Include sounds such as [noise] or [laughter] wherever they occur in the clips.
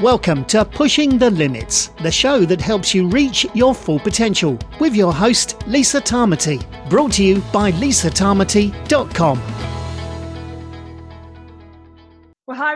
Welcome to Pushing the Limits, the show that helps you reach your full potential, with your host, Lisa Tamati. Brought to you by lisatamati.com.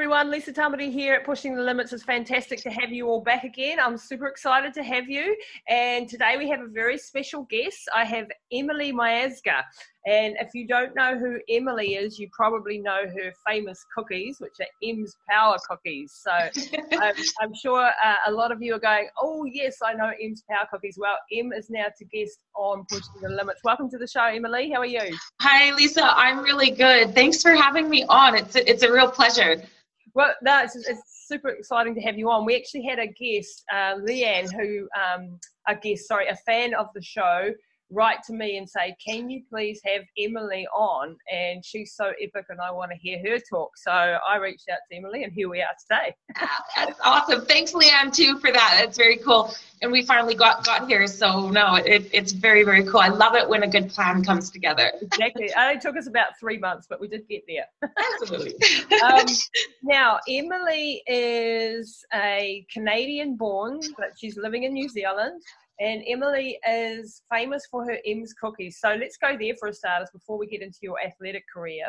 Everyone, Lisa Tamati here at Pushing the Limits. It's fantastic to have you all back again. I'm super excited to have you. And today we have a very special guest. I have Emily Miazga. And if you don't know who Emily is, you probably know her famous cookies, which are Em's Power Cookies. So I'm, [laughs] I'm, sure uh, a lot of you are going, oh, yes, I know Em's Power Cookies. Well, Em is now to guest on Pushing the Limits. Welcome to the show, Emily. How are you? Hi, Lisa. I'm really good. Thanks for having me on. It's a, it's a real pleasure. Well, no, it's, it's super exciting to have you on. We actually had a guest, uh, Leanne, who, um, a guest, sorry, a fan of the show write to me and say, Can you please have Emily on? And she's so epic and I want to hear her talk. So I reached out to Emily and here we are today. [laughs] That's awesome. Thanks, Leanne, too, for that. That's very cool. And we finally got, got here. So, no, it, it's very, very cool. I love it when a good plan comes together. [laughs] Exactly. It only took us about three months, but we did get there. [laughs] Absolutely. um, now, Emily is a Canadian born, but she's living in New Zealand. And Emily is famous for her Em's cookies. So let's go there for a starters before we get into your athletic career,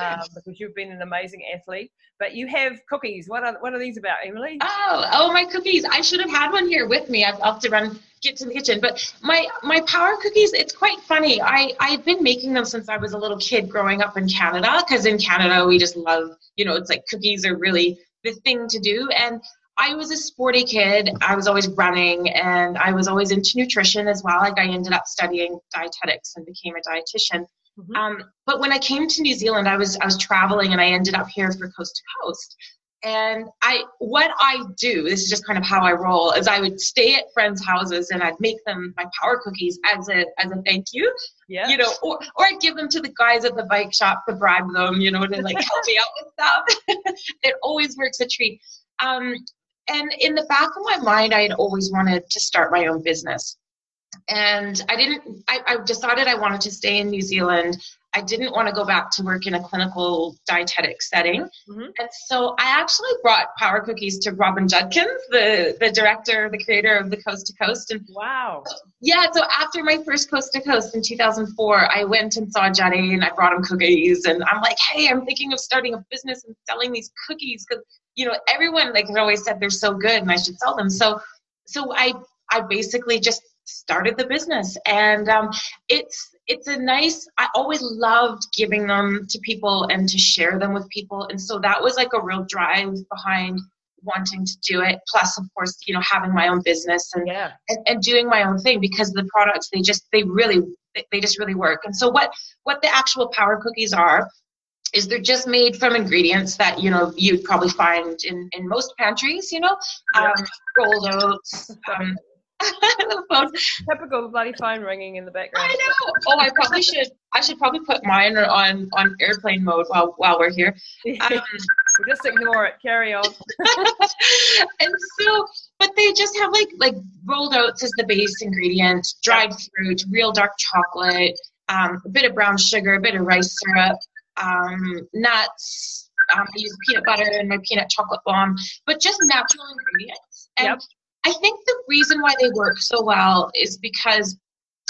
um, because you've been an amazing athlete. But you have cookies. What are what are these about, Emily? Oh, oh, my cookies! I should have had one here with me. I'll have to run get to the kitchen. But my my power cookies, it's quite funny. I I've been making them since I was a little kid growing up in Canada. Because in Canada we just love, you know, it's like cookies are really the thing to do. And I was a sporty kid. I was always running and I was always into nutrition as well. Like I ended up studying dietetics and became a dietitian. Mm-hmm. Um, but when I came to New Zealand, I was I was traveling and I ended up here for coast to coast. And I what I do, this is just kind of how I roll, is I would stay at friends' houses and I'd make them my power cookies as a as a thank you. Yeah. You know, or or I'd give them to the guys at the bike shop to bribe them, you know, to like help me out with stuff. [laughs] it always works a treat. Um, and in the back of my mind, I had always wanted to start my own business. And I didn't, I, I decided I wanted to stay in New Zealand. I didn't want to go back to work in a clinical dietetic setting. Mm-hmm. And so I actually brought Power Cookies to Robin Judkins, the, the director, the creator of the Coast to Coast. And wow. Yeah, so after my first Coast to Coast in 2004, I went and saw Judgey and I brought him cookies. And I'm like, hey, I'm thinking of starting a business and selling these cookies because you know, everyone like has always said they're so good and I should sell them. So, so I, I basically just started the business. And um, it's it's a nice i always loved giving them to people and to share them with people. And so that was like a real drive behind wanting to do it. Plus of course you know having my own business and yeah. and, and doing my own thing because the products they just they really they just really work. And so what what the actual power cookies are is they're just made from ingredients that you know you'd probably find in in most pantries you know? Um, rolled oats um, the phone. Typical bloody phone ringing in the background. I know. Oh, I probably should. I should probably put mine on on airplane mode while while we're here. [laughs] Um, just ignore it. Carry on. [laughs] and so, but they just have like like rolled oats as the base ingredient, dried fruit, real dark chocolate, um, a bit of brown sugar, a bit of rice syrup, um, nuts. Um, I use peanut butter and my peanut chocolate bomb, but just natural ingredients. And yep. I think the reason why they work so well is because,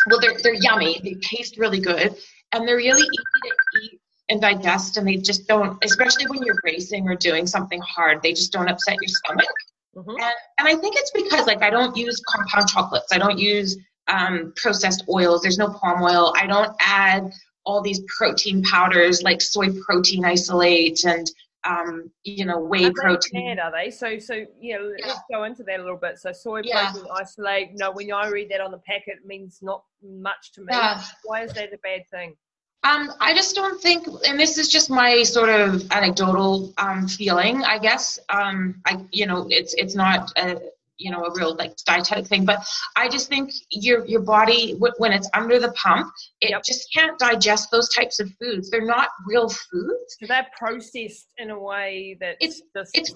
well, they're, they're yummy, they taste really good, and they're really easy to eat and digest, and they just don't, especially when you're racing or doing something hard, they just don't upset your stomach. Mm-hmm. And, and I think it's because, like, I don't use compound chocolates, I don't use um, processed oils, there's no palm oil, I don't add all these protein powders like soy protein isolate and um, you know whey are protein. Bad, are they? So so yeah, let's go into that a little bit. So soy yeah. protein isolate. No, when I read that on the packet, it means not much to me. Yeah. Why is that a bad thing? Um, I just don't think, and this is just my sort of anecdotal um, feeling, I guess. Um, I, you know, it's it's not a, you know a real like dietetic thing but i just think your your body when it's under the pump it yep. just can't digest those types of foods. They're not real foods. So they're processed in a way that it's just... it's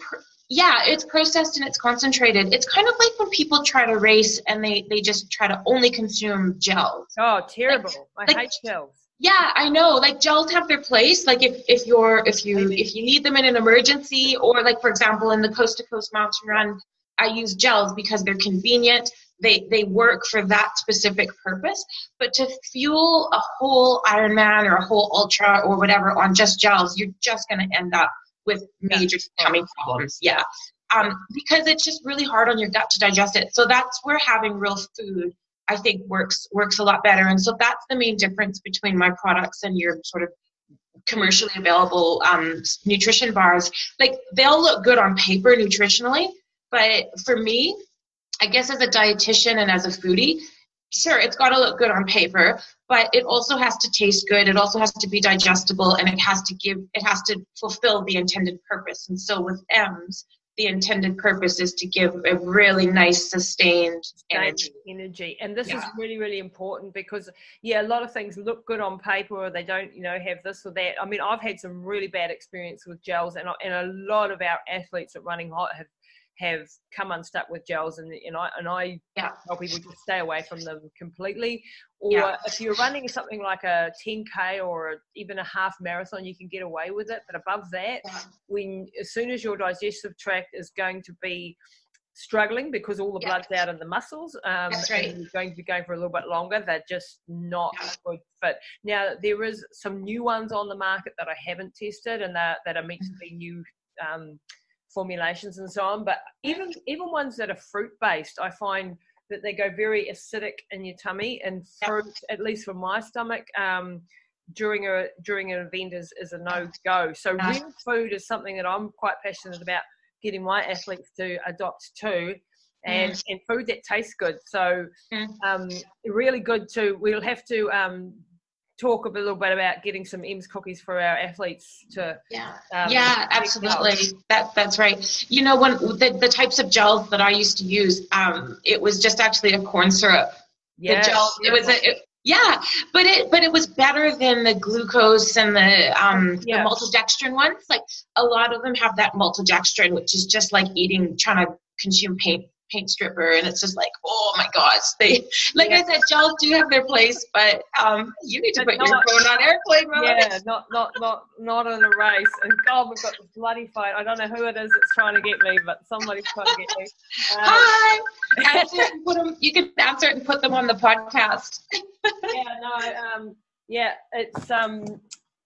yeah it's processed and it's concentrated. It's kind of like when people try to race and they they just try to only consume gels. Oh terrible. Like, i like, hate gels. Yeah, I know. Like gels have their place. Like if, if you're if you if you need them in an emergency, or like for example in the coast to coast mountain run, I use gels because they're convenient. They they work for that specific purpose. But to fuel a whole Ironman or a whole ultra or whatever on just gels, you're just going to end up with major tummy problems. Yeah. Um, because it's just really hard on your gut to digest it. So that's where having real food I think works works a lot better. And so that's the main difference between my products and your sort of commercially available um, nutrition bars. Like they'll look good on paper nutritionally, but for me, I guess as a dietitian and as a foodie, sure, it's got to look good on paper, but it also has to taste good. It also has to be digestible, and it has to give, it has to fulfill the intended purpose. And so with Em's, the intended purpose is to give a really nice sustained energy energy and this yeah. is really really important because yeah a lot of things look good on paper or they don't you know have this or that i mean i've had some really bad experience with gels and, and a lot of our athletes at running hot have have come unstuck with gels and, and I and I yeah. tell people to stay away from them completely. Or yeah. if you're running something like a 10k or even a half marathon, you can get away with it. But above that, yeah. when as soon as your digestive tract is going to be struggling because all the blood's out of the muscles. Um, That's right. And you're going to be going for a little bit longer. They're just not good fit. Now there is some new ones on the market that I haven't tested and that that are meant to be new um, formulations and so on. But even even ones that are fruit based, I find that they go very acidic in your tummy. And fruit, yep. at least for my stomach, um, during a during an event is, is a no go. So real food is something that I'm quite passionate about getting my athletes to adopt too. And, mm. and food that tastes good. So mm. um, really good too. We'll have to um, talk a little bit about getting some Em's cookies for our athletes to yeah. um, yeah absolutely. that that's right. You know when the, the types of gels that I used to use um, it was just actually a corn syrup. Yeah gel it was a it, yeah, but it but it was better than the glucose and the um the maltodextrin ones. Like a lot of them have that maltodextrin, which is just like eating trying to consume paint paint stripper and it's just like oh my gosh they [laughs] like yeah. i said gels do have their place but um you need to but put not, your phone on airplane mode. Yeah not not not not in a race. And god we've got this bloody fight i don't know who it is that's trying to get me but somebody's trying to get me. [laughs] Um, hi. [laughs] Put them, you can answer it and put them on the podcast. Yeah no um yeah it's um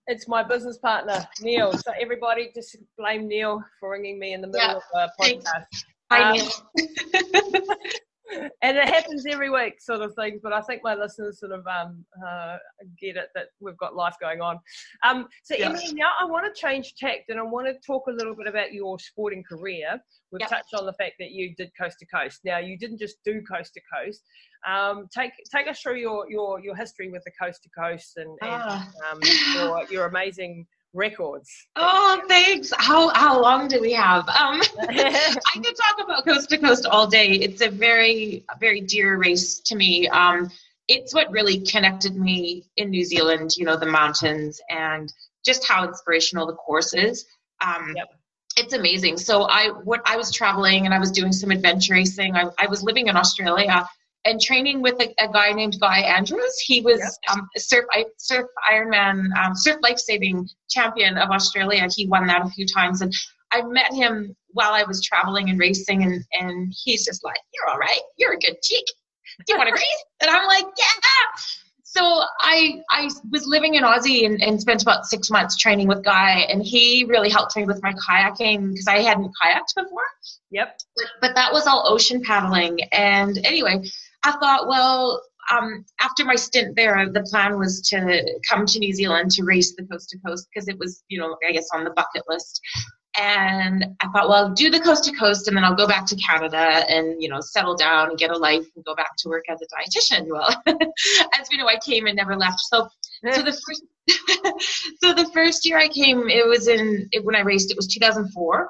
it's my business partner Neil. So everybody just blame Neil for ringing me in the middle yeah, of a podcast. Um, [laughs] and it happens every week, sort of things. But I think my listeners sort of um, uh, get it that we've got life going on. Um, so. Emily, now I want to change tact and I want to talk a little bit about your sporting career. We've yep. touched on the fact that you did coast to coast. Now, you didn't just do coast to coast. Um, take take us through your your your history with the coast to coast and, and ah. um, your your amazing records. Oh, thanks. How how long do we have? Um, [laughs] [laughs] I could talk about coast to coast all day. It's a very very dear race to me. Um, it's what really connected me in New Zealand. You know, the mountains and just how inspirational the course is. Um, yep. It's amazing. So I what I was traveling and I was doing some adventure racing. I, I was living in Australia and training with a, a, guy named Guy Andrews. He was yep. um, surf surf Ironman um, surf life saving champion of Australia. He won that a few times, and I met him while I was traveling and racing, and and he's just like, "You're all right. You're a good chick. Do you want to race?" And I'm like, "Yeah." So I I was living in Aussie and, and spent about six months training with Guy, and he really helped me with my kayaking because I hadn't kayaked before. Yep. But, but that was all ocean paddling, and anyway I thought, well, um, after my stint there, the plan was to come to New Zealand to race the coast to coast because it was, you know, I guess on the bucket list. And I thought, well, I'll do the coast to coast and then I'll go back to Canada and, you know, settle down and get a life and go back to work as a dietitian. [laughs] Well, as we know, I came and never left. So, so the first, [laughs] so the first year I came, it was in, it, when I raced, it was 2004.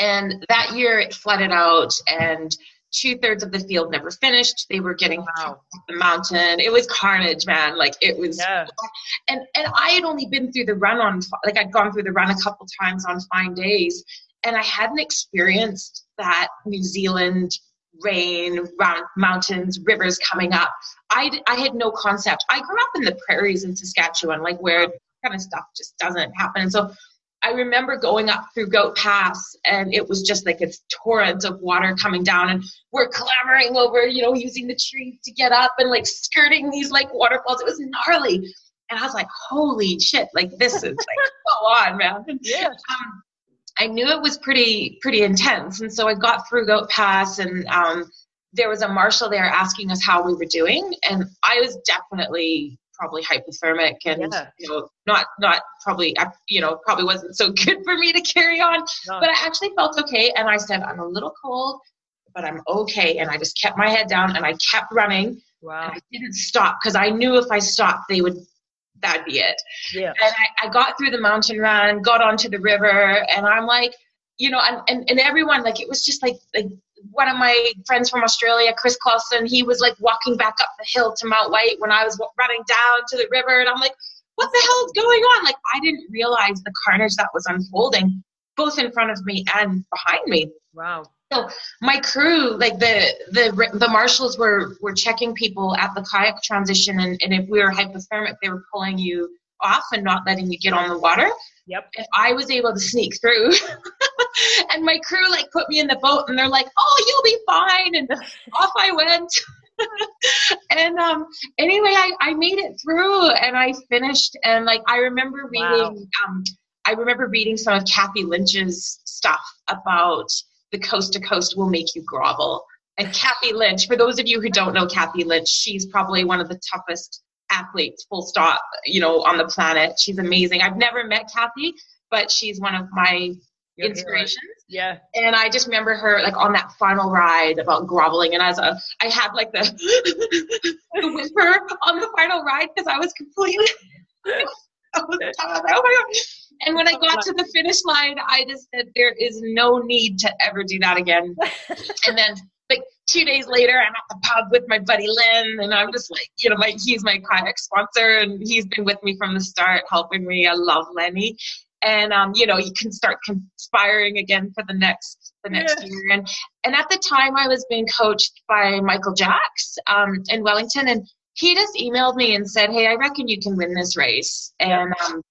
And that year it flooded out and two thirds of the field never finished. They were getting oh, wow. the mountain. It was carnage, man. Like it was, yeah. and and I had only been through the run on like I'd gone through the run a couple times on fine days, and I hadn't experienced that New Zealand rain, mountains, rivers coming up. I, I had no concept. I grew up in the prairies in Saskatchewan, like where kind of stuff just doesn't happen. And so I remember going up through Goat Pass and it was just like a torrent of water coming down and we're clambering over, you know, using the trees to get up and like skirting these like waterfalls. It was gnarly. And I was like, holy shit, like this is like, [laughs] go on, man. Yeah. Um, I knew it was pretty, pretty intense. And so I got through Goat Pass and, um, there was a marshal there asking us how we were doing. And I was definitely probably hypothermic and yeah. you know not not probably you know probably wasn't so [laughs] good for me to carry on no. but i actually felt okay and i said i'm a little cold but i'm okay and i just kept my head down and i kept running wow i didn't stop because i knew if i stopped they would that'd be it yeah and I, I got through the mountain run got onto the river and i'm like you know and, and, and everyone like it was just like like one of my friends from Australia, Chris Clausen, he was like walking back up the hill to Mount White when I was running down to the river, and I'm like, what the hell is going on? Like, I didn't realize the carnage that was unfolding both in front of me and behind me. Wow. So my crew, like the the the marshals were were checking people at the kayak transition, and, and if we were hypothermic, they were pulling you off and not letting you get on the water. Yep. If I was able to sneak through. [laughs] and my crew like put me in the boat and they're like, "Oh, you'll be fine." And [laughs] off I went. [laughs] and um anyway, I I made it through and I finished and like I remember reading wow. um I remember reading some of Kathy Lynch's stuff about the coast to coast will make you grovel. And Kathy Lynch, for those of you who don't know Kathy Lynch, she's probably one of the toughest athletes, full stop, you know, on the planet. She's amazing. I've never met Kathy, but she's one of my your inspirations. Yeah. And I just remember her like on that final ride about groveling, and as a I had like the [laughs] the whisper on the final ride because I was completely. [laughs] I was oh my god! And when I got to the finish line, I just said, "There is no need to ever do that again." [laughs] and then like two days later, I'm at the pub with my buddy Lynn, and I'm just like, you know, my he's my kayak sponsor, and he's been with me from the start, helping me. I love Lenny, and um, you know you can start conspiring again for the next the next yeah. year. And and at the time i was being coached by michael jacks um, in wellington and he just emailed me and said hey i reckon you can win this race. And um,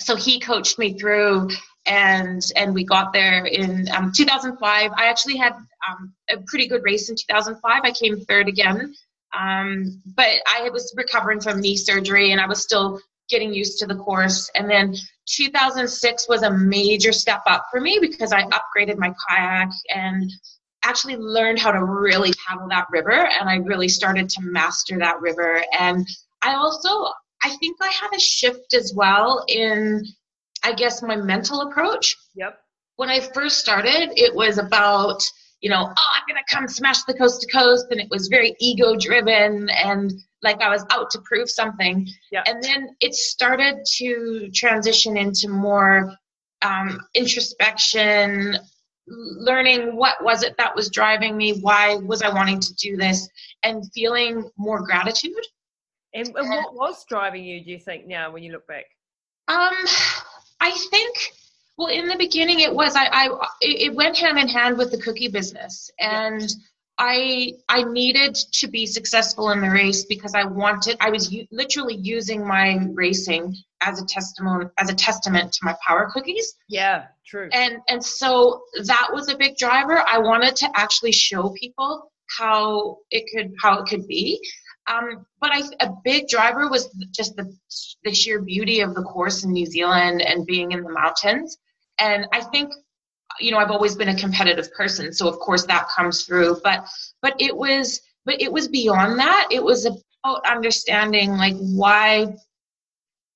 so he coached me through and and we got there in um, 2005 i actually had um, a pretty good race in 2005 i came third again. Um, but i was recovering from knee surgery and i was still getting used to the course and then 2006 was a major step up for me because I upgraded my kayak and actually learned how to really paddle that river and I really started to master that river and I also I think I had a shift as well in I guess my mental approach. Yep. When I first started, it was about, you know, oh, I'm going to come smash the coast to coast and it was very ego driven and like I was out to prove something. Yeah. And then it started to transition into more um, introspection, learning what was it that was driving me, why was I wanting to do this, and feeling more gratitude. And, and what was driving you, do you think, now when you look back? Um, I think well in the beginning it was i i it went hand in hand with the cookie business and I I needed to be successful in the race because I wanted I was u- literally using my racing as a testimony as a testament to my power cookies. Yeah, true. And and so that was a big driver. I wanted to actually show people how it could how it could be. Um, but I, a big driver was just the the sheer beauty of the course in New Zealand and being in the mountains. And I think you know, I've always been a competitive person, so of course that comes through. But but it was but it was beyond that. It was about understanding like why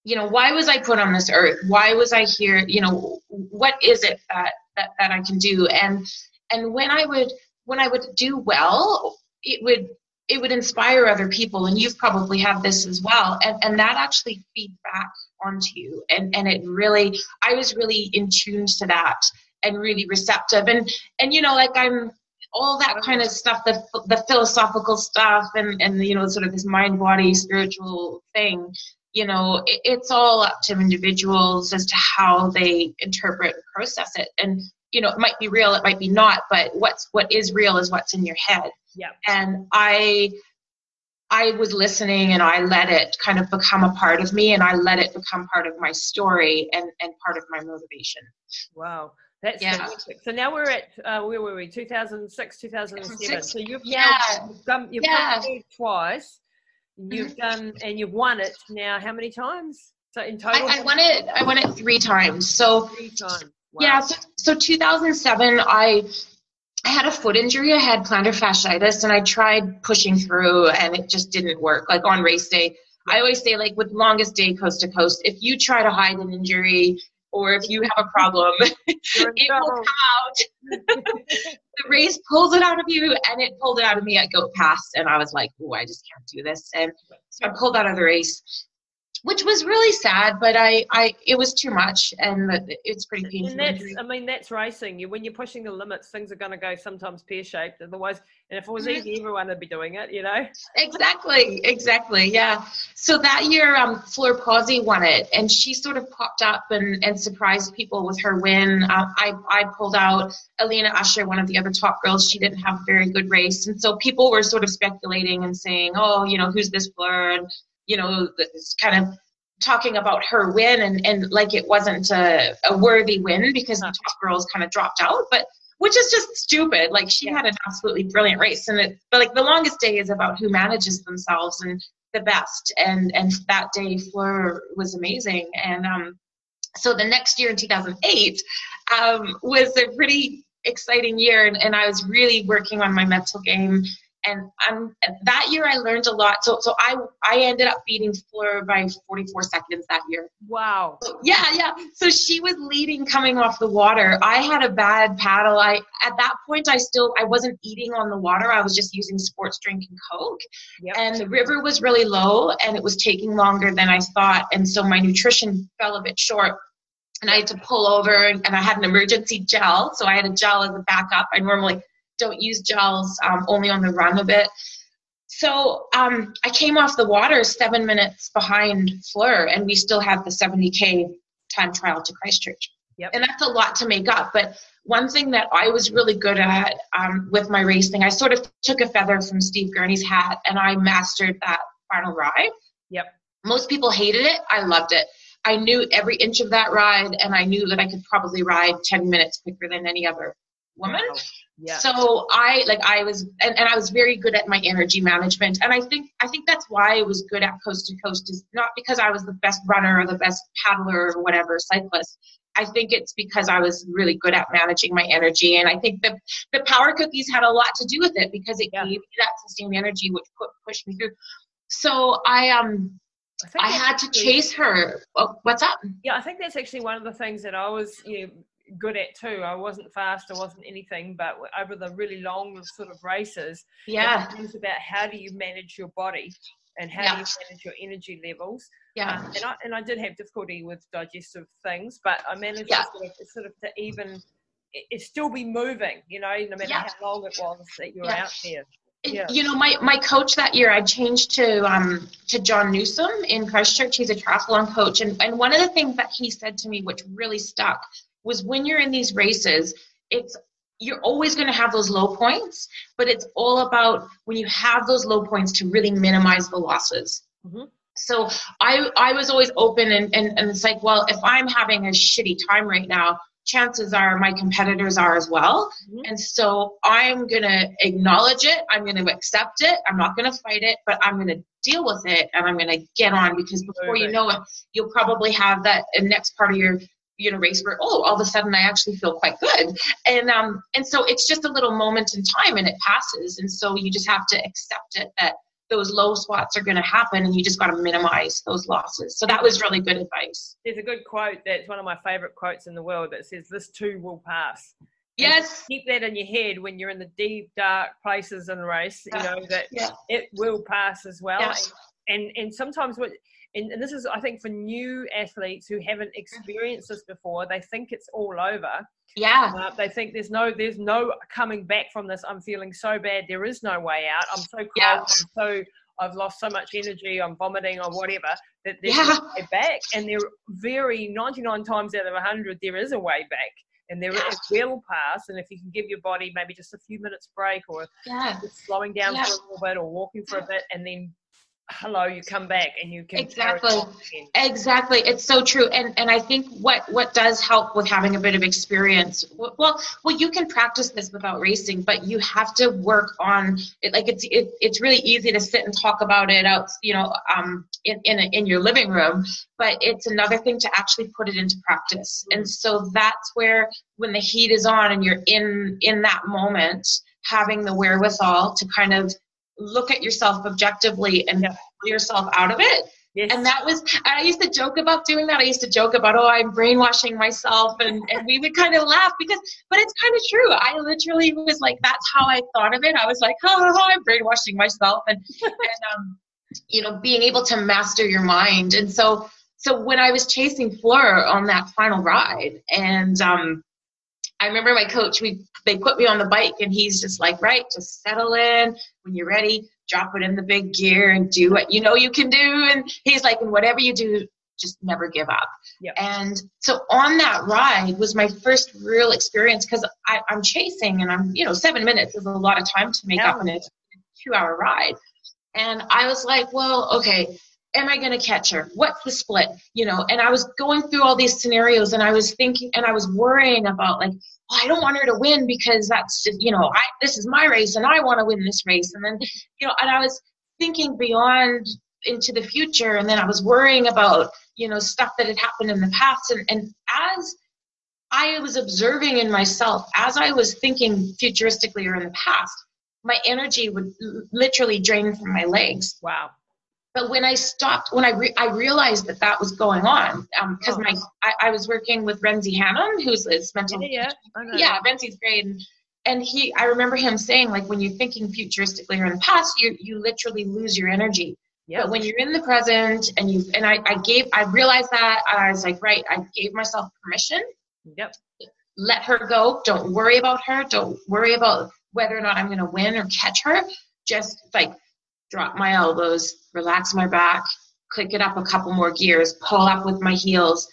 you know why was i put on this earth why was i here you know what is it that that, that i can do and and when i would when i would do well it would it would inspire other people and you've probably had this as well and and that actually feed back onto you. And and it really i was really in tune to that and really receptive. And and you know like i'm all that kind of stuff the the philosophical stuff and and you know sort of this mind body spiritual thing you know it, it's all up to individuals as to how they interpret and process it. And you know it might be real it might be not but what's what is real is what's in your head. Yeah. And i I was listening and I let it kind of become a part of me and I let it become part of my story and, and part of my motivation. Wow. That's yeah. fantastic. So now we're at uh, where were we? 2006, 2007. So you've yeah. now you've done you've yeah. done twice. You've mm-hmm. done and you've won it now. How many times? So in total, I, I won it. I won it three times. So three times. Wow. Yeah. So, so 2007, I I had a foot injury. I had plantar fasciitis, and I tried pushing through, and it just didn't work. Like on race day, I always say, like with longest day coast to coast, if you try to hide an injury or if you have a problem, [laughs] it will come out. [laughs] the race pulls it out of you, and it pulled it out of me at Goat Pass, and I was like, "Oh, I just can't do this." And so I pulled out of the race which was really sad but i i it was too much and it's pretty painful. and that's i mean that's racing. You when you're pushing the limits things are going to go sometimes pear-shaped. Otherwise and if it was easy everyone would be doing it you know? Exactly exactly yeah. So that year um fleur won it and she sort of popped up and and surprised people with her win. Uh, i i pulled out elina ussher one of the other top girls. She didn't have a very good race and so people were sort of speculating and saying oh you know who's this fleur and you know, kind of talking about her win and, and like it wasn't a, a worthy win because the top girls kind of dropped out, but which is just stupid. Like she had an absolutely brilliant race, and it, but like the longest day is about who manages themselves and the best. And and that day, Fleur was amazing. And um, so the next year in 2008 um, was a pretty exciting year, and, and I was really working on my mental game and I'm that year I learned a lot. So so I I ended up beating Fleur by 44 seconds that year. Wow. So, yeah, yeah. So she was leading coming off the water. I had a bad paddle. I at that point I still I wasn't eating on the water. I was just using sports drink and coke. Yep. And the river was really low and it was taking longer than I thought. And so my nutrition fell a bit short and I had to pull over and, and I had an emergency gel. So I had a gel as a backup. I normally don't use gels, um, only on the run a bit. So um, I came off the water seven minutes behind Fleur, and we still had the 70K time trial to Christchurch. Yep. And that's a lot to make up. But one thing that I was really good at um, with my racing, I sort of took a feather from Steve Gurney's hat and I mastered that final ride. Yep. Most people hated it. I loved it. I knew every inch of that ride, and I knew that I could probably ride 10 minutes quicker than any other woman. Wow. Yeah. So I like I was and, and I was very good at my energy management. And I think I think that's why I was good at coast to coast is not because I was the best runner or the best paddler or whatever cyclist. I think it's because I was really good at managing my energy. And I think the the power cookies had a lot to do with it because it yeah. gave me that sustained energy which put pushed me through. So I um I, I had to chase her. Oh, what's up? Yeah, I think that's actually one of the things that I was you know, good at too. I wasn't fast, I wasn't anything, but over the really long sort of races, yeah, it's about how do you manage your body and how yeah. do you manage your energy levels. Yeah, um, and I and I did have difficulty with digestive things, but I managed yeah. to sort of, sort of to even it, it, still be moving, you know, no matter yeah. how long it was that you were out there. Yeah. You know, my, my coach that year, I changed to um, to John Newsom in Christchurch. He's a triathlon coach, and and one of the things that he said to me, which really stuck, was when you're in these races, it's you're always going to have those low points, but it's all about when you have those low points to really minimize the losses. Mm-hmm. So I I was always open and, and, and it's like, well, if I'm having a shitty time right now, chances are my competitors are as well. Mm-hmm. And so I'm going to acknowledge it. I'm going to accept it. I'm not going to fight it, but I'm going to deal with it and I'm going to get on because before you know it, you'll probably have that next part of your you know race where oh all of a sudden i actually feel quite good. And um and so it's just a little moment in time and it passes. And so you just have to accept it that those low spots are going to happen and you just got to minimize those losses. So that was really good advice. There's a good quote that's one of my favorite quotes in the world that says this too will pass. Yes. keep that in your head when you're in the deep dark places in the race you know that yeah. it will pass as well. And, and and sometimes what and, and this is i think for new athletes who haven't experienced this before they think it's all over yeah uh, they think there's no there's no coming back from this i'm feeling so bad there is no way out i'm so cold yeah. i'm so I've lost so much energy, I'm vomiting or whatever, that there's yeah. no way back. And there very 99 times out of 100, there is a way back. and there it will pass. And if you can give your body maybe just a few minutes break or yeah. slowing down Yeah. for a little bit or walking for a bit, and then hello, you come back and you can Exactly. Exactly, it's so true, and and I think what what does help with having a bit of experience. Well, well, you can practice this without racing, but you have to work on it. Like it's it, it's really easy to sit and talk about it out, you know, um, in in in your living room, but it's another thing to actually put it into practice. And so that's where when the heat is on and you're in in that moment, having the wherewithal to kind of look at yourself objectively and Yeah. pull yourself out of it. Yes. and that was i used to joke about doing that. I used to joke about oh i'm brainwashing myself and, and we would kind of laugh because but it's kind of true. I literally was like that's how i thought of it. I was like [laughs] oh i'm brainwashing myself and [laughs] and um you know being able to master your mind. And so so when i was chasing fleur on that final ride and um I remember my coach, we they put me on the bike and he's just like, right, just settle in. When you're ready, drop it in the big gear and do what you know you can do. And he's like, and whatever you do, just never give up. Yep. And so on that ride was my first real experience because I'm chasing and I'm, you know, seven minutes is a lot of time to make up in a two hour ride. And I was like, well, okay, am I going to catch her? What's the split? You know, and I was going through all these scenarios and I was thinking and I was worrying about like, oh, I don't want her to win because that's just, you know, I, this is my race and I want to win this race. And then, you know, and I was thinking beyond into the future and then I was worrying about, you know, stuff that had happened in the past. And, and as I was observing in myself, as I was thinking futuristically or in the past, my energy would literally drain from my legs. Wow. But when I stopped, when I re- I realized that that was going on, um, because Oh. my I, I was working with Renzie Hanham, who's this mental Yeah, yeah. Yeah, Renzie's great, and, and he I remember him saying like when you're thinking futuristically or in the past, you you literally lose your energy. Yeah. But when you're in the present and you and I, I gave I realized that I was like right, I gave myself permission Yep. let her go. Don't worry about her. Don't worry about whether or not I'm going to win or catch her. Just like drop my elbows, relax my back, click it up a couple more gears, pull up with my heels,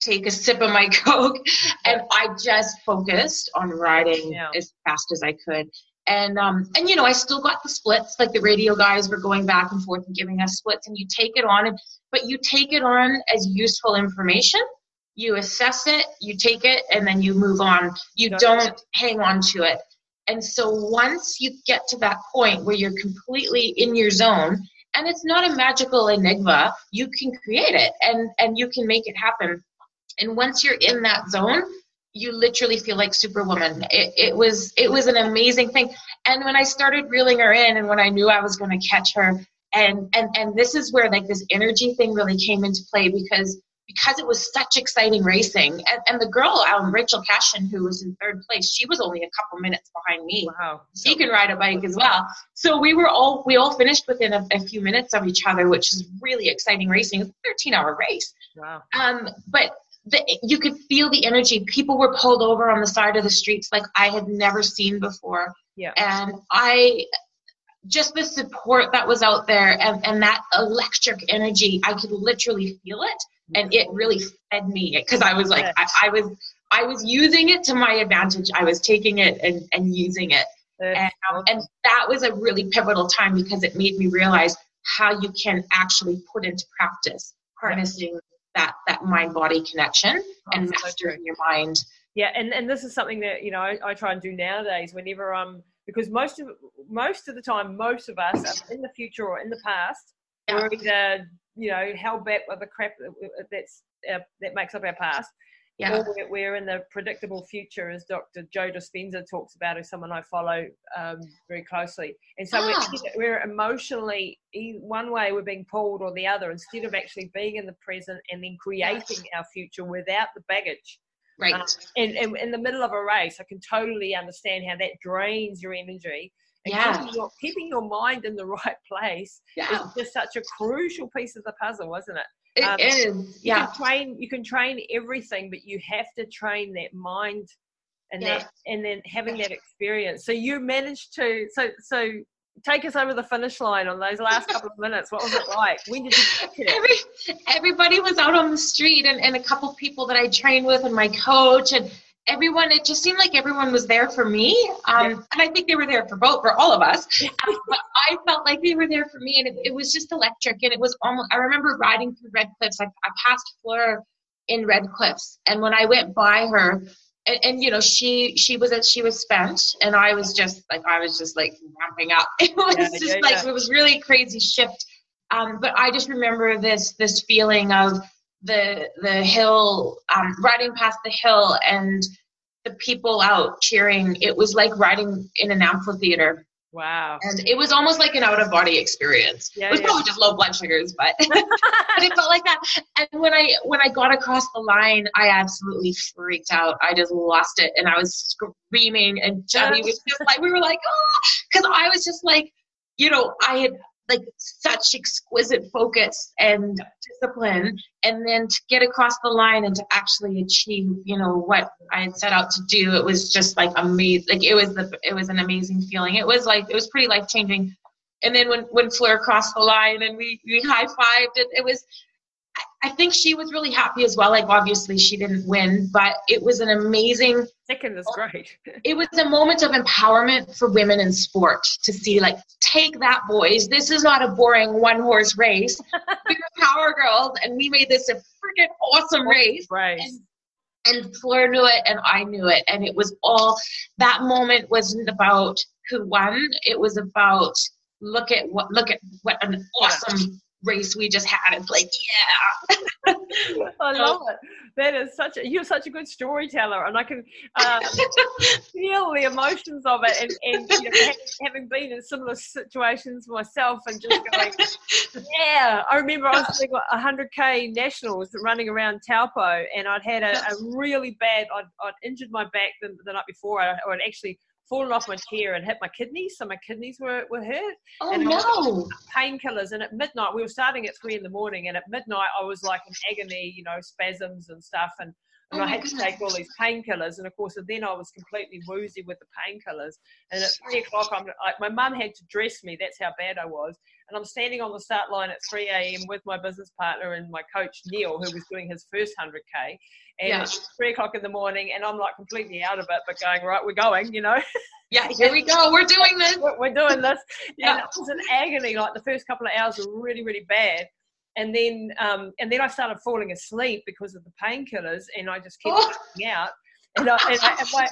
take a sip of my [laughs] Coke. And I just focused on riding Yeah. as fast as I could. And um and you know I still got the splits like the radio guys were going back and forth and giving us splits and you take it on but you take it on as useful information you assess it, you take it, and then you move on. You don't hang on to it. And so once you get to that point where you're completely in your zone, and it's not a magical enigma, you can create it and, and you can make it happen. And once you're in that zone, you literally feel like superwoman. It, it was it was an amazing thing. And when I started reeling her in and when I knew I was going to catch her, and and and this is where like this energy thing really came into play because because it was such exciting racing. And, and the girl, um, Rachel Cashin, who was in third place, she was only a couple minutes behind me. Wow. She can ride a bike as well. So we were all we all finished within a, a few minutes of each other, which is really exciting racing. It's a 13 hour race. Wow. Um, but the, you could feel the energy. People were pulled over on the side of the streets like I had never seen before. Yeah. And I just the support that was out there and, and that electric energy, I could literally feel it and it really fed me because I was like I, I was I was using it to my advantage. I was taking it and, and using it. And, um, and that was a really pivotal time because it made me realize how you can actually put into practice harnessing that that mind body connection and Oh, so mastering your mind. Yeah, and, and this is something that you know I, I try and do nowadays. Whenever I'm because most of most of the time, most of us are in the future or in the past. Yeah. We're either you know held back by the crap that- that's uh, that makes up our past, Yeah. or we're, we're in the predictable future, as Dr. Joe Dispenza talks about, who's someone I follow um, very closely. And so Ah. we're, we're emotionally one way we're being pulled or the other, instead of actually being in the present and then creating our future without the baggage. Right. Um, and, and in the middle of a race, I can totally understand how that drains your energy. And Yeah. keeping, your, keeping your mind in the [laughs] right place yeah. is just such a crucial piece of the puzzle, isn't it? It um, is. You Yeah. can train. You can train everything, but you have to train that mind, and Yeah. that, and then having that experience. So you managed to. So so take us over the finish line on those last couple of minutes. What was it like? When did you? [laughs] Every, everybody was out on the street and, and a couple of people that I trained with and my coach and everyone it just seemed like everyone was there for me um, yeah. and i think they were there for both for all of us. [laughs] Um, but i felt like they were there for me and it, it, was just electric and it was almost i remember riding through red cliffs i, I passed fleur in red cliffs and when i went by her and, and, you know she she was she was spent and i was just like i was just like ramping up. [laughs] It was yeah, just yeah, like it was really crazy shift. Um, but i just remember this this feeling of the the hill, um, riding past the hill, and the people out cheering. It was like riding in an amphitheater. Wow. And it was almost like an out of body experience. Yeah, it was yeah. probably just low blood sugars, but, [laughs] [laughs] but it felt like that. And when I when I got across the line, I absolutely freaked out. I just lost it and I was screaming and Judgey was just like we were like, oh because I was just like, you know, I had like such exquisite focus and discipline and then to get across the line and to actually achieve you know what i had set out to do it was just like amazing like it was the it was an amazing feeling. It was like it was pretty life changing and then when when fleur crossed the line and we we high-fived it, it was I think she was really happy as well. Like obviously she didn't win, but it was an amazing second is great. [laughs] it was a moment of empowerment for women in sport to see like take that boys. This is not a boring one horse race. [laughs] we were power girls and we made this a freaking awesome race. Right. And, and Fleur knew it and I knew it. And it was all that moment wasn't about who won. It was about look at what look at what an awesome race we just had. It's like, yeah. [laughs] I love it. That is such a, you're such a good storyteller, and I can uh, [laughs] feel the emotions of it. And, and you know, having been in similar situations myself, and just going, [laughs] yeah. I remember I was doing a 100k nationals running around Taupo, and I'd had a, a really bad. I'd, I'd injured my back the, the night before, or I'd actually fallen off my chair and hit my kidneys, so my kidneys were, were hurt. Oh and no! Painkillers, and at midnight we were starting at three in the morning, and at midnight I was like in agony, you know, spasms and stuff, and and oh I had goodness. to take all these painkillers, and of course, then I was completely woozy with the painkillers. And at three o'clock, I'm like, my mum had to dress me. That's how bad I was. And I'm standing on the start line at 3 a.m. with my business partner and my coach Neil, who was doing his first 100k. And yeah. it's three o'clock in the morning, and I'm like completely out of it, but going right, we're going, you know. [laughs] Yeah, here we go. We're doing this. We're, we're doing this. yeah. And it was an agony. Like the first couple of hours were really, really bad and then um, and then I started falling asleep because of the painkillers, and I just kept oh. out. And, I, and, I,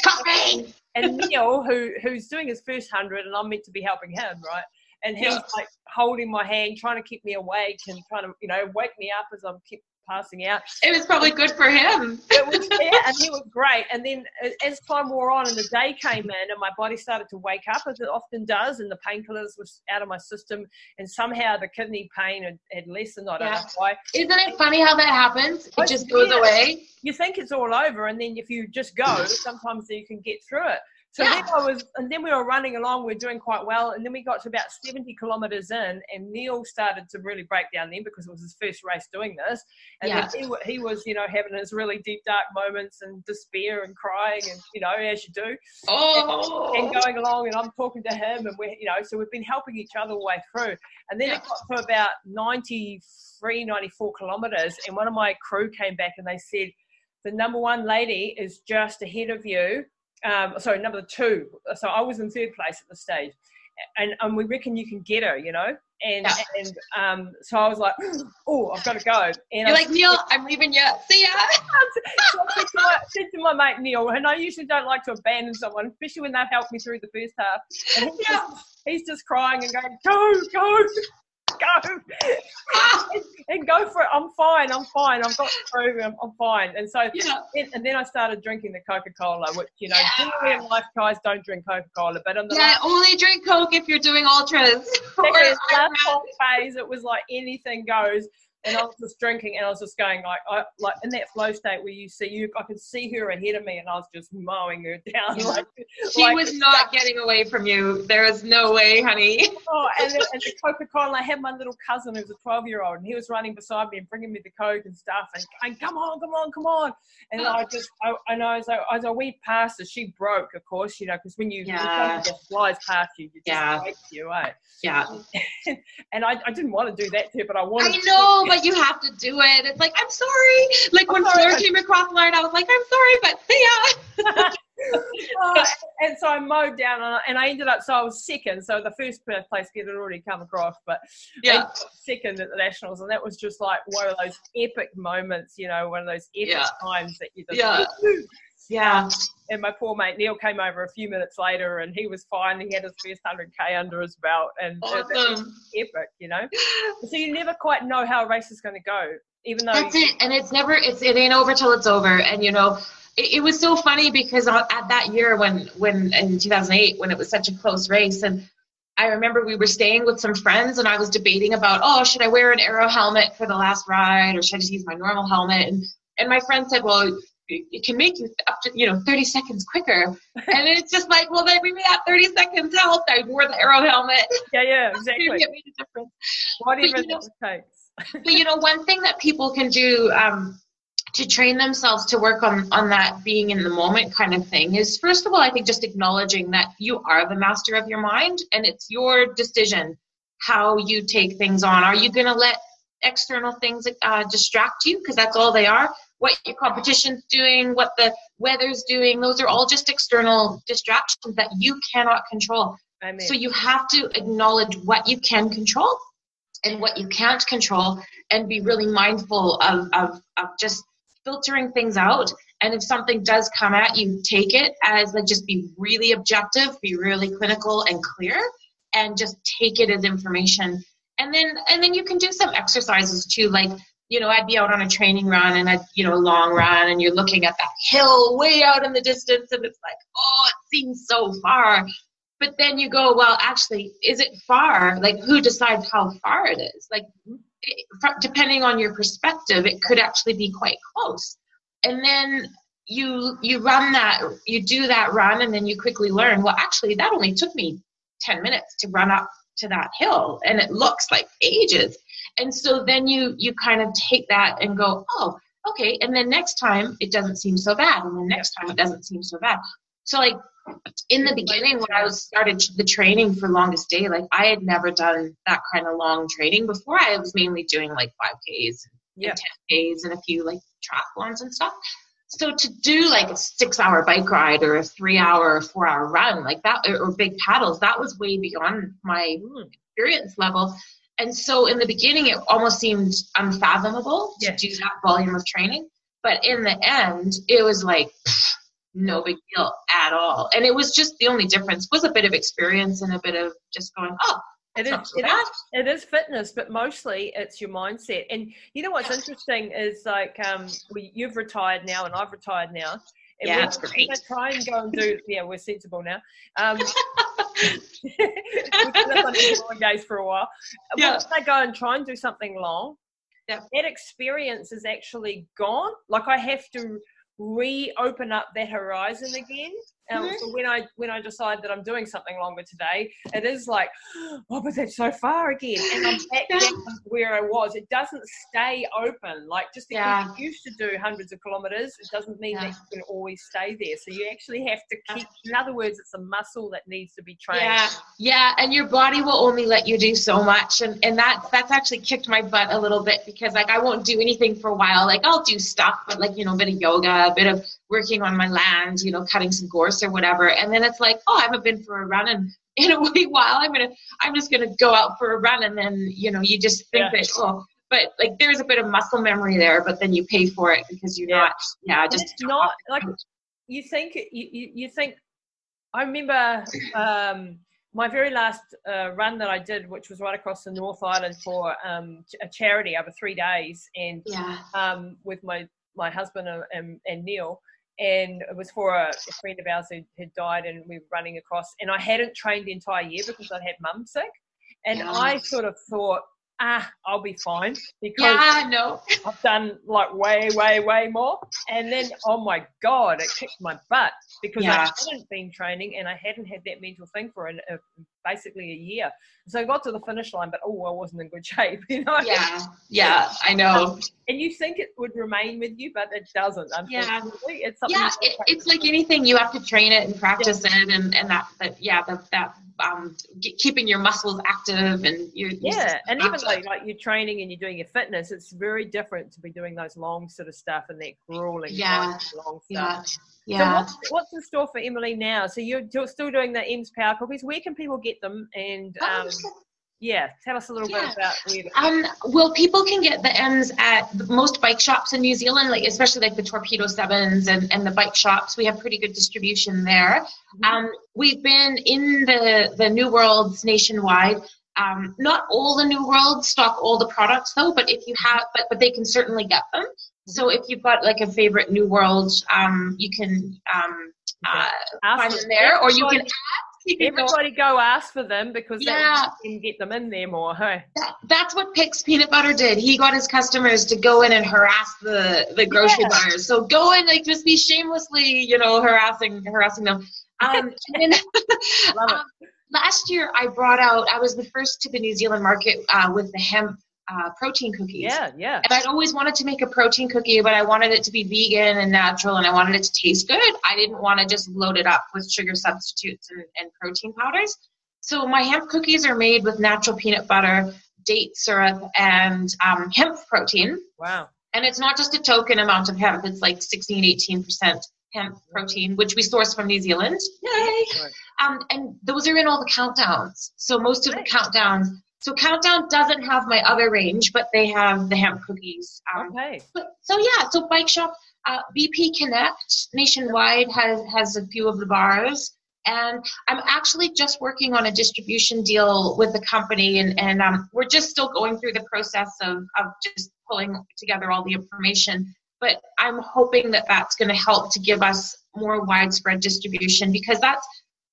and, [laughs] and Neil, who who's doing his first hundred, and I'm meant to be helping him, right? And he's yeah. like holding my hand, trying to keep me awake and trying to, you know, wake me up as I'm keep passing out. It was probably good for him. it was, yeah, and he was great. And then uh, as time wore on and the day came in and my body started to wake up as it often does and the painkillers was out of my system and somehow the kidney pain had, had lessened. I don't yeah. know why. Isn't it funny how that happens? It just goes away. You think it's all over and then if you just go, sometimes you can get through it. So yeah. then I was, and then we were running along, we are doing quite well, and then we got to about 70 kilometers in, and Neil started to really break down then because it was his first race doing this, and yeah. he, he was, you know, having his really deep dark moments and despair and crying, and you know, as you do, oh. and, and going along, and I'm talking to him, and we're, you know, so we've been helping each other all the way through, and then yeah. it got to about 93, 94 kilometers, and one of my crew came back and they said, the number one lady is just ahead of you um, sorry, number two. So I was in third place at the stage, and, and we reckon you can get her, you know. And yeah. and um, so I was like, [gasps] oh, I've got to go. And You're I like Neil, I'm leaving you. See ya. [laughs] so I said, to my, said to my mate Neil, and I usually don't like to abandon someone, especially when they've helped me through the first half. And he's, yeah. just, he's just crying and going, go, go [laughs] go and go for it. I'm fine. I'm fine. I've got through. I'm, I'm fine. And so, yeah. and then I started drinking the Coca Cola, which you know, yeah. generally in life, guys don't drink Coca Cola, but on the yeah, last, only drink Coke if you're doing ultras. [laughs] last phase, it was like anything goes and I was just drinking and I was just going like I like in that flow state where you see you I could see her ahead of me and I was just mowing her [laughs] down like she like, was not getting away from you there is no way honey [laughs] oh and, the, and the [laughs] Coca-Cola I had my little cousin who was a 12 year old and he was running beside me and bringing me the Coke and stuff and going come on come on come on and I just I, I know as I, as I went past her she broke of course you know because when you yeah. just flies past you you just yeah. breaks you eh? yeah and I, I didn't want to do that to her but I wanted I know but you have to do it. It's like, I'm sorry. Like I'm when sorry, Fleur came across the line, I was like, I'm sorry, but yeah. [laughs] Oh, and so I mowed down and I, and I ended up, so I was second. So the first place kid had already come across, but Yeah. second at the Nationals. And that was just like one of those epic moments, you know, one of those epic Yeah. times that you just, Yeah. [laughs] Yeah. and my poor mate Neil came over a few minutes later and he was fine. He had his first 100K under his belt and it- it was Awesome. epic, you know. So you never quite know how a race is going to go, even though That's it. And it's never, it's, it ain't over till it's over. And, you know, it, it was so funny because at that year when, when in 2008, when it was such a close race and I remember we were staying with some friends and I was debating about, oh, should I wear an aero helmet for the last ride or should I just use my normal helmet? And, and my friend said, well, it can make you up to, you know, 30 seconds quicker. [laughs] And it's just like, well, they then maybe that 30 seconds helped. I wore the aero helmet. yeah, yeah, [laughs] exactly. it made a difference. Whatever But, you know- it takes. [laughs] but you know one thing that people can do um, to train themselves to work on on that being in the moment kind of thing is first of all i think just acknowledging that you are the master of your mind and it's your decision how you take things on are you going to let external things uh, distract you because that's all they are what your competition's doing what the weather's doing those are all just external distractions that you cannot control I mean, so you have to acknowledge what you can control and what you can't control and be really mindful of, of, of just filtering things out. And if something does come at you, take it as like just be really objective, be really clinical and clear and just take it as information. And then and then you can do some exercises too, like you know, I'd be out on a training run and I'd, you know, a long run and you're looking at that hill way out in the distance and it's like, oh, it seems so far. But then you go well actually is it far? Like who decides how far it is? Like it- depending on your perspective it could actually be quite close. And then you you run that you do that run and then you quickly learn well actually that only took me 10 minutes to run up to that hill and it looks like ages and so then you you kind of take that and go oh okay and then next time it doesn't seem so bad and then next time it doesn't seem so bad so like in the beginning when I was started the training for longest day, like I had never done that kind of long training before. I was mainly doing like five Ks yeah. and ten Ks and a few like triathlons and stuff. So to do like a six hour bike ride or a three hour or four hour run like that or, big paddles, that was way beyond my Mm. experience level. And so in the beginning, it almost seemed unfathomable Yeah. to do that volume of training. But in the end, it was like pfft, no big deal at all. And it was just the only difference was a bit of experience and a bit of just going, oh, It is, it is, it is fitness, but mostly it's your mindset. And you know what's interesting is like um, we, you've retired now, and I've retired now. And Yeah, we're that's great. try and go and do. Yeah, we're sensible now. Um, [laughs] up on days for a while. Yeah. Once I go and try and do something long, Yeah. that experience is actually gone. Like I have to reopen up that horizon again. Um, Mhm. So when I when I decide that I'm doing something longer today, it is like, oh, but that's so far again, and I'm back [laughs] Yeah. where I was. It doesn't stay open. Like just because Yeah. you used to do hundreds of kilometers, it doesn't mean Yeah. that you can always stay there. So you actually have to keep. In other words, it's a muscle that needs to be trained. Yeah, yeah, and your body will only let you do so much, and and that that's actually kicked my butt a little bit because like I won't do anything for a while. Like I'll do stuff, but like you know, a bit of yoga, a bit of working on my land, you know, cutting some gorse or whatever, and then it's like, oh, I haven't been for a run in [laughs] in a wee while. I'm gonna I'm just gonna go out for a run, and then you know, you just think Yeah. that oh. But like, there's a bit of muscle memory there, but then you pay for it because you're Yeah. not, yeah, just it's not like you think you, you, you think i remember um, my very last uh, run that i did which was right across the north island for um, a charity over three days and yeah, um, with my my husband and, and, and neil and it was for a, a friend of ours who had died and we were running across and i hadn't trained the entire year because i'd had mum sick and Yeah. i sort of thought ah i'll be fine because yeah, no, I've done like way, way, way more. And then, oh my God, it kicked my butt because Yeah. I hadn't been training and I hadn't had that mental thing for an, uh, basically a year. So I got to the finish line, but oh, I wasn't in good shape, [laughs] you know? yeah, yeah, I know. And you think it would remain with you, but it doesn't, Yeah. It's something yeah it, it's like anything you have to train it and practice it and and that that yeah that that um, get, keeping your muscles active and your yeah, and even like like you're training and you're doing your fitness, it's very different to be doing those long sort of stuff and that grueling yeah. long stuff. Yeah. Yeah. So what's, what's in store for Emily now? So you're still doing the Em's Power Cookies. Where can people get them? And um, yeah, tell us a little yeah. bit about where. Um, well, people can get the Ems at most bike shops in New Zealand, like especially like the Torpedo Sevens and, and the bike shops. We have pretty good distribution there. Mm-hmm. Um, we've been in the the New Worlds nationwide. Um, not all the New Worlds stock all the products though, but if you have, but but they can certainly get them. So if you've got like a favorite New World, um, you can um, uh, find them there, or you can ask Everybody go ask for them because yeah. can get them in there more. Hey? That, that's what Pic's Peanut Butter did. He got his customers to go in and harass the, the grocery yeah. buyers. So go in, like just be shamelessly, you know, harassing harassing them. Um, [laughs] then, [laughs] um, last year I brought out. I was the first to the New Zealand market uh, with the hemp uh, protein cookies. Yeah, yeah. And I'd always wanted to make a protein cookie, but I wanted it to be vegan and natural, and I wanted it to taste good. I didn't want to just load it up with sugar substitutes and, and protein powders. So my hemp cookies are made with natural peanut butter, date syrup, and um, hemp protein. Wow. And it's not just a token amount of hemp; it's like 16, 18 percent hemp protein, which we source from New Zealand. Yay! Um, and those are in all the countdowns. So most of the countdowns so Countdown doesn't have my other range, but they have the hemp cookies. Um, okay. But, so yeah, so Bike Shop, uh, BP Connect nationwide has has a few of the bars, and I'm actually just working on a distribution deal with the company, and and um, we're just still going through the process of of just pulling together all the information. But I'm hoping that that's going to help to give us more widespread distribution because that's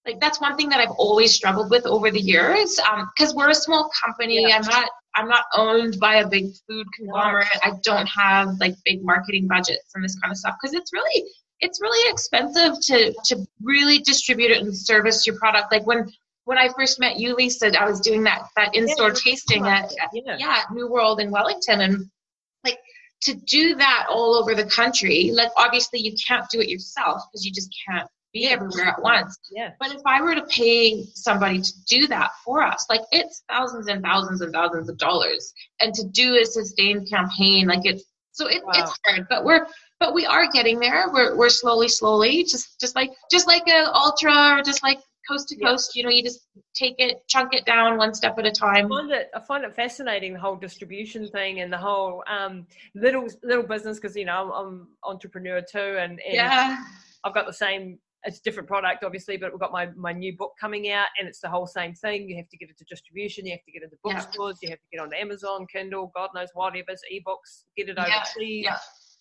like that's one thing that I've always struggled with over the years. Because um, we're a small company, yeah. I'm not I'm not owned by a big food conglomerate. I don't have like big marketing budgets and this kind of stuff because it's really it's really expensive to to really distribute it and service your product. Like when when I first met you, Lisa, I was doing that that in store yeah, tasting at, at yeah. yeah New World in Wellington and like to do that all over the country like obviously you can't do it yourself because you just can't be everywhere at once. Yeah. But if I were to pay somebody to do that for us, like it's thousands and thousands and thousands of dollars, and to do a sustained campaign, like it's so it, wow. it's hard. But we're but we are getting there. We're we're slowly, slowly, just just like just like a ultra or just like coast to coast. You know, you just take it, chunk it down one step at a time. I find it, I find it fascinating the whole distribution thing and the whole um, little little business because you know I'm, I'm entrepreneur too, and, and yeah. I've got the same it's a different product obviously but we've got my, my new book coming out and it's the whole same thing you have to get it to distribution you have to get it to bookstores yeah. you have to get on amazon kindle god knows whatever ebooks get it overseas yeah. Yeah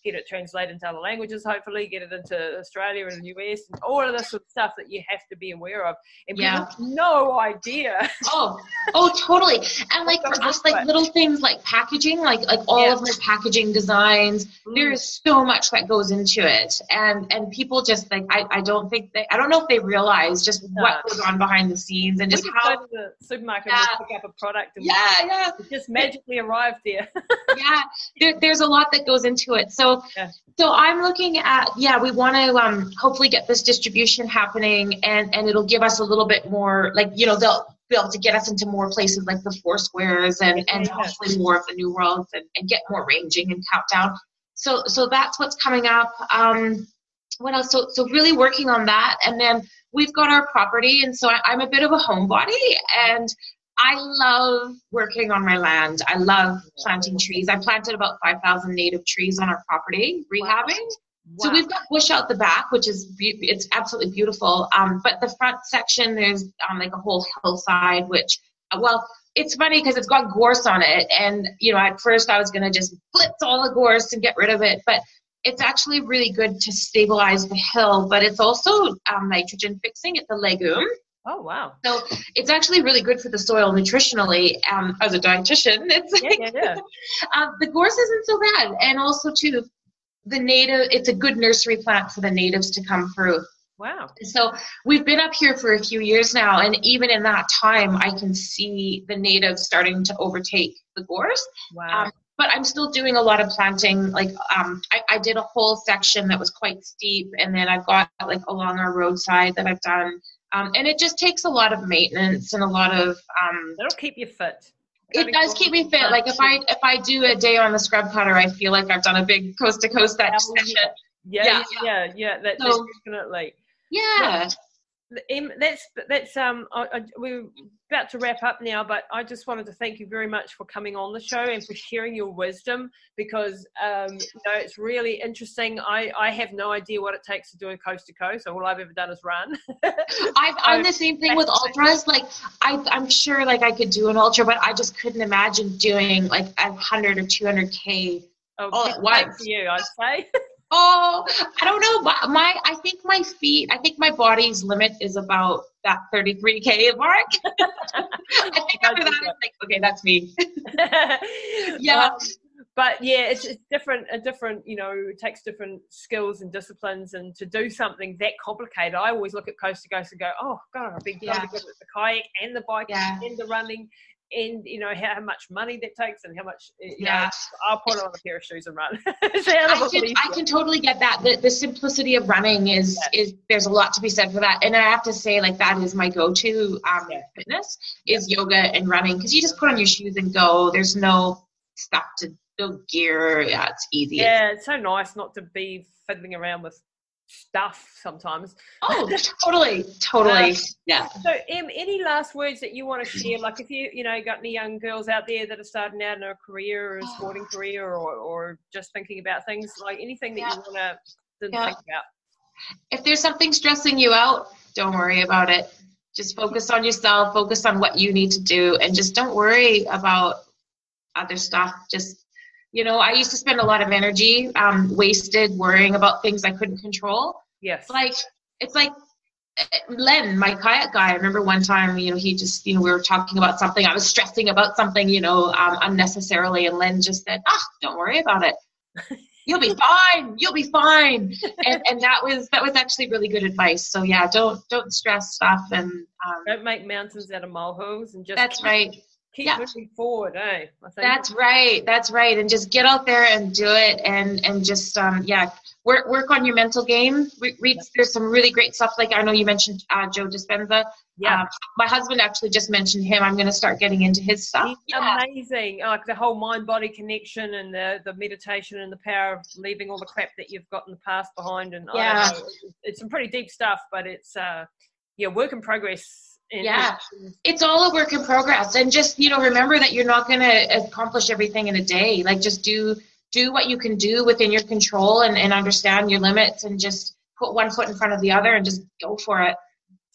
get it translated into other languages, hopefully, get it into Australia and the US, and all of this sort of stuff that you have to be aware of. And yeah. no idea. [laughs] Oh, oh, totally. And like for us, like little things like packaging, like like all yeah. of my packaging designs, mm. there's so much that goes into it. And and people just like I, I don't think they I don't know if they realize just no. what goes on behind the scenes and just how go to the supermarket yeah. and pick up a product and yeah, yeah. it just magically arrived there. [laughs] yeah. There, there's a lot that goes into it. So yeah. so I'm looking at yeah, we want to um, hopefully get this distribution happening, and and it'll give us a little bit more like you know they'll be able to get us into more places like the Four Squares and and hopefully more of the New Worlds and, and get more ranging and countdown. So so that's what's coming up. Um, what else? So so really working on that, and then we've got our property, and so I, I'm a bit of a homebody, and I love working on my land. I love planting trees. I planted about 5,000 native trees on our property, rehabbing. Wow. So we've got bush out the back, which is be- it's absolutely beautiful. Um, but the front section, there's um, like a whole hillside, which uh, well, it's funny because it's got gorse on it, and you know, at first I was gonna just blitz all the gorse and get rid of it, but it's actually really good to stabilize the hill. But it's also um, nitrogen fixing. It's a legume. Oh wow! So it's actually really good for the soil nutritionally. Um, as a dietitian, [laughs] it's yeah, yeah, yeah. uh, the gorse isn't so bad, and also too, the native. It's a good nursery plant for the natives to come through. Wow! So we've been up here for a few years now, and even in that time, I can see the natives starting to overtake the gorse. Wow! Um, but I'm still doing a lot of planting. Like um, I, I did a whole section that was quite steep, and then I've got like along our roadside that I've done Um, and it just takes a lot of maintenance and a lot of. Um, It'll keep you fit. It does keep me fit. Like if I if I do a day on the scrub cutter, I feel like I've done a big coast to coast that session. Yeah, yeah, yeah, yeah. That, so, definitely. Yeah. Um, that's that's um I, I, we're about to wrap up now but i just wanted to thank you very much for coming on the show and for sharing your wisdom because um you know it's really interesting. I i have no idea what it takes to do a coast to coast. So all i've ever done is run. [laughs] I am the same thing with ultras. Like i i'm sure like i could do an ultra but i just couldn't imagine doing like a 100 or 200k oh, all at once. for you i'd say [laughs] Oh, I don't know. My, my, I think my feet, I think my body's limit is about that 33K mark. [laughs] I think after that, it's like, okay, that's me. [laughs] yeah. Um, but yeah, it's, it's different, a different, you know, it takes different skills and disciplines. And to do something that complicated, I always look at coast to coast and go, oh, God, I'd be yeah. good at the kayak and the bike yeah. and the running and you know how much money that takes and how much yeah know, i'll put on a pair of shoes and run. [laughs] I, can, I can totally get that. The, the simplicity of running is yeah. is there's a lot to be said for that. And i have to say like that is my go-to um, yeah. fitness is yeah. yoga and running because you just put on your shoes and go. There's no stuff to no gear. Yeah it's easy. Yeah it's so nice not to be fiddling around with stuff sometimes. Oh, [laughs] totally, totally. Um, yeah. So, Em, any last words that you want to share? Like, if you, you know, got any young girls out there that are starting out in a career or a sporting career or, or just thinking about things, like anything that yeah. you want to yeah. think about? If there's something stressing you out, don't worry about it. Just focus on yourself, focus on what you need to do, and just don't worry about other stuff. Just you know, I used to spend a lot of energy um, wasted worrying about things I couldn't control. Yes. Like it's like eh, Len, my kayak guy. I remember one time, you know, he just, you know, we were talking about something. I was stressing about something, you know, um, unnecessarily, and Len just said, "Ah, don't worry about it. You'll be [laughs] fine. You'll be fine." and and that was that was actually really good advice. So yeah, don't don't stress stuff and um, don't make mountains out of molehills and just that's right keep yeah. moving forward, eh? That's right. That's right. And just get out there and do it, and and just um, yeah, work work on your mental game. Read there's some really great stuff. Like I know you mentioned uh, Joe Dispenza. Yeah. Uh, my husband actually just mentioned him. I'm going to start getting into his stuff. Yeah. Amazing. Like the whole mind body connection and the the meditation and the power of leaving all the crap that you've got in the past behind. And yeah, it's some pretty deep stuff, but it's uh yeah work in progress yeah. it's all a work in progress. And just you know remember that you're not going to accomplish everything in a day. Like just do do what you can do within your control and, and understand your limits and just put one foot in front of the other and just go for it.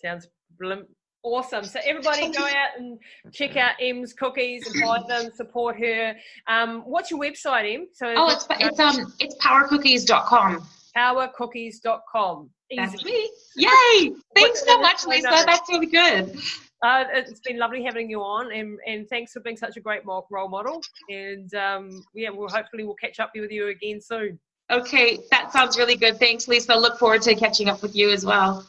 Sounds brilliant awesome. So everybody go [laughs] out and check out em's cookies and buy them support her. Um, what's your website em? So oh it's it's um it's powercookies.com powercookies.com that's me. Yay! Thanks so much, Lisa. That's really good. Uh, it's been lovely having you on, and, and thanks for being such a great role model. And um, yeah, we'll hopefully we'll catch up with you again soon. Okay, that sounds really good. Thanks, Lisa. Look forward to catching up with you as well.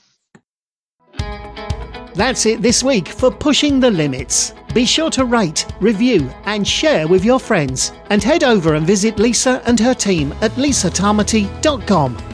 That's it this week for Pushing the Limits. Be sure to rate, review, and share with your friends. And head over and visit Lisa and her team at lisatamati.com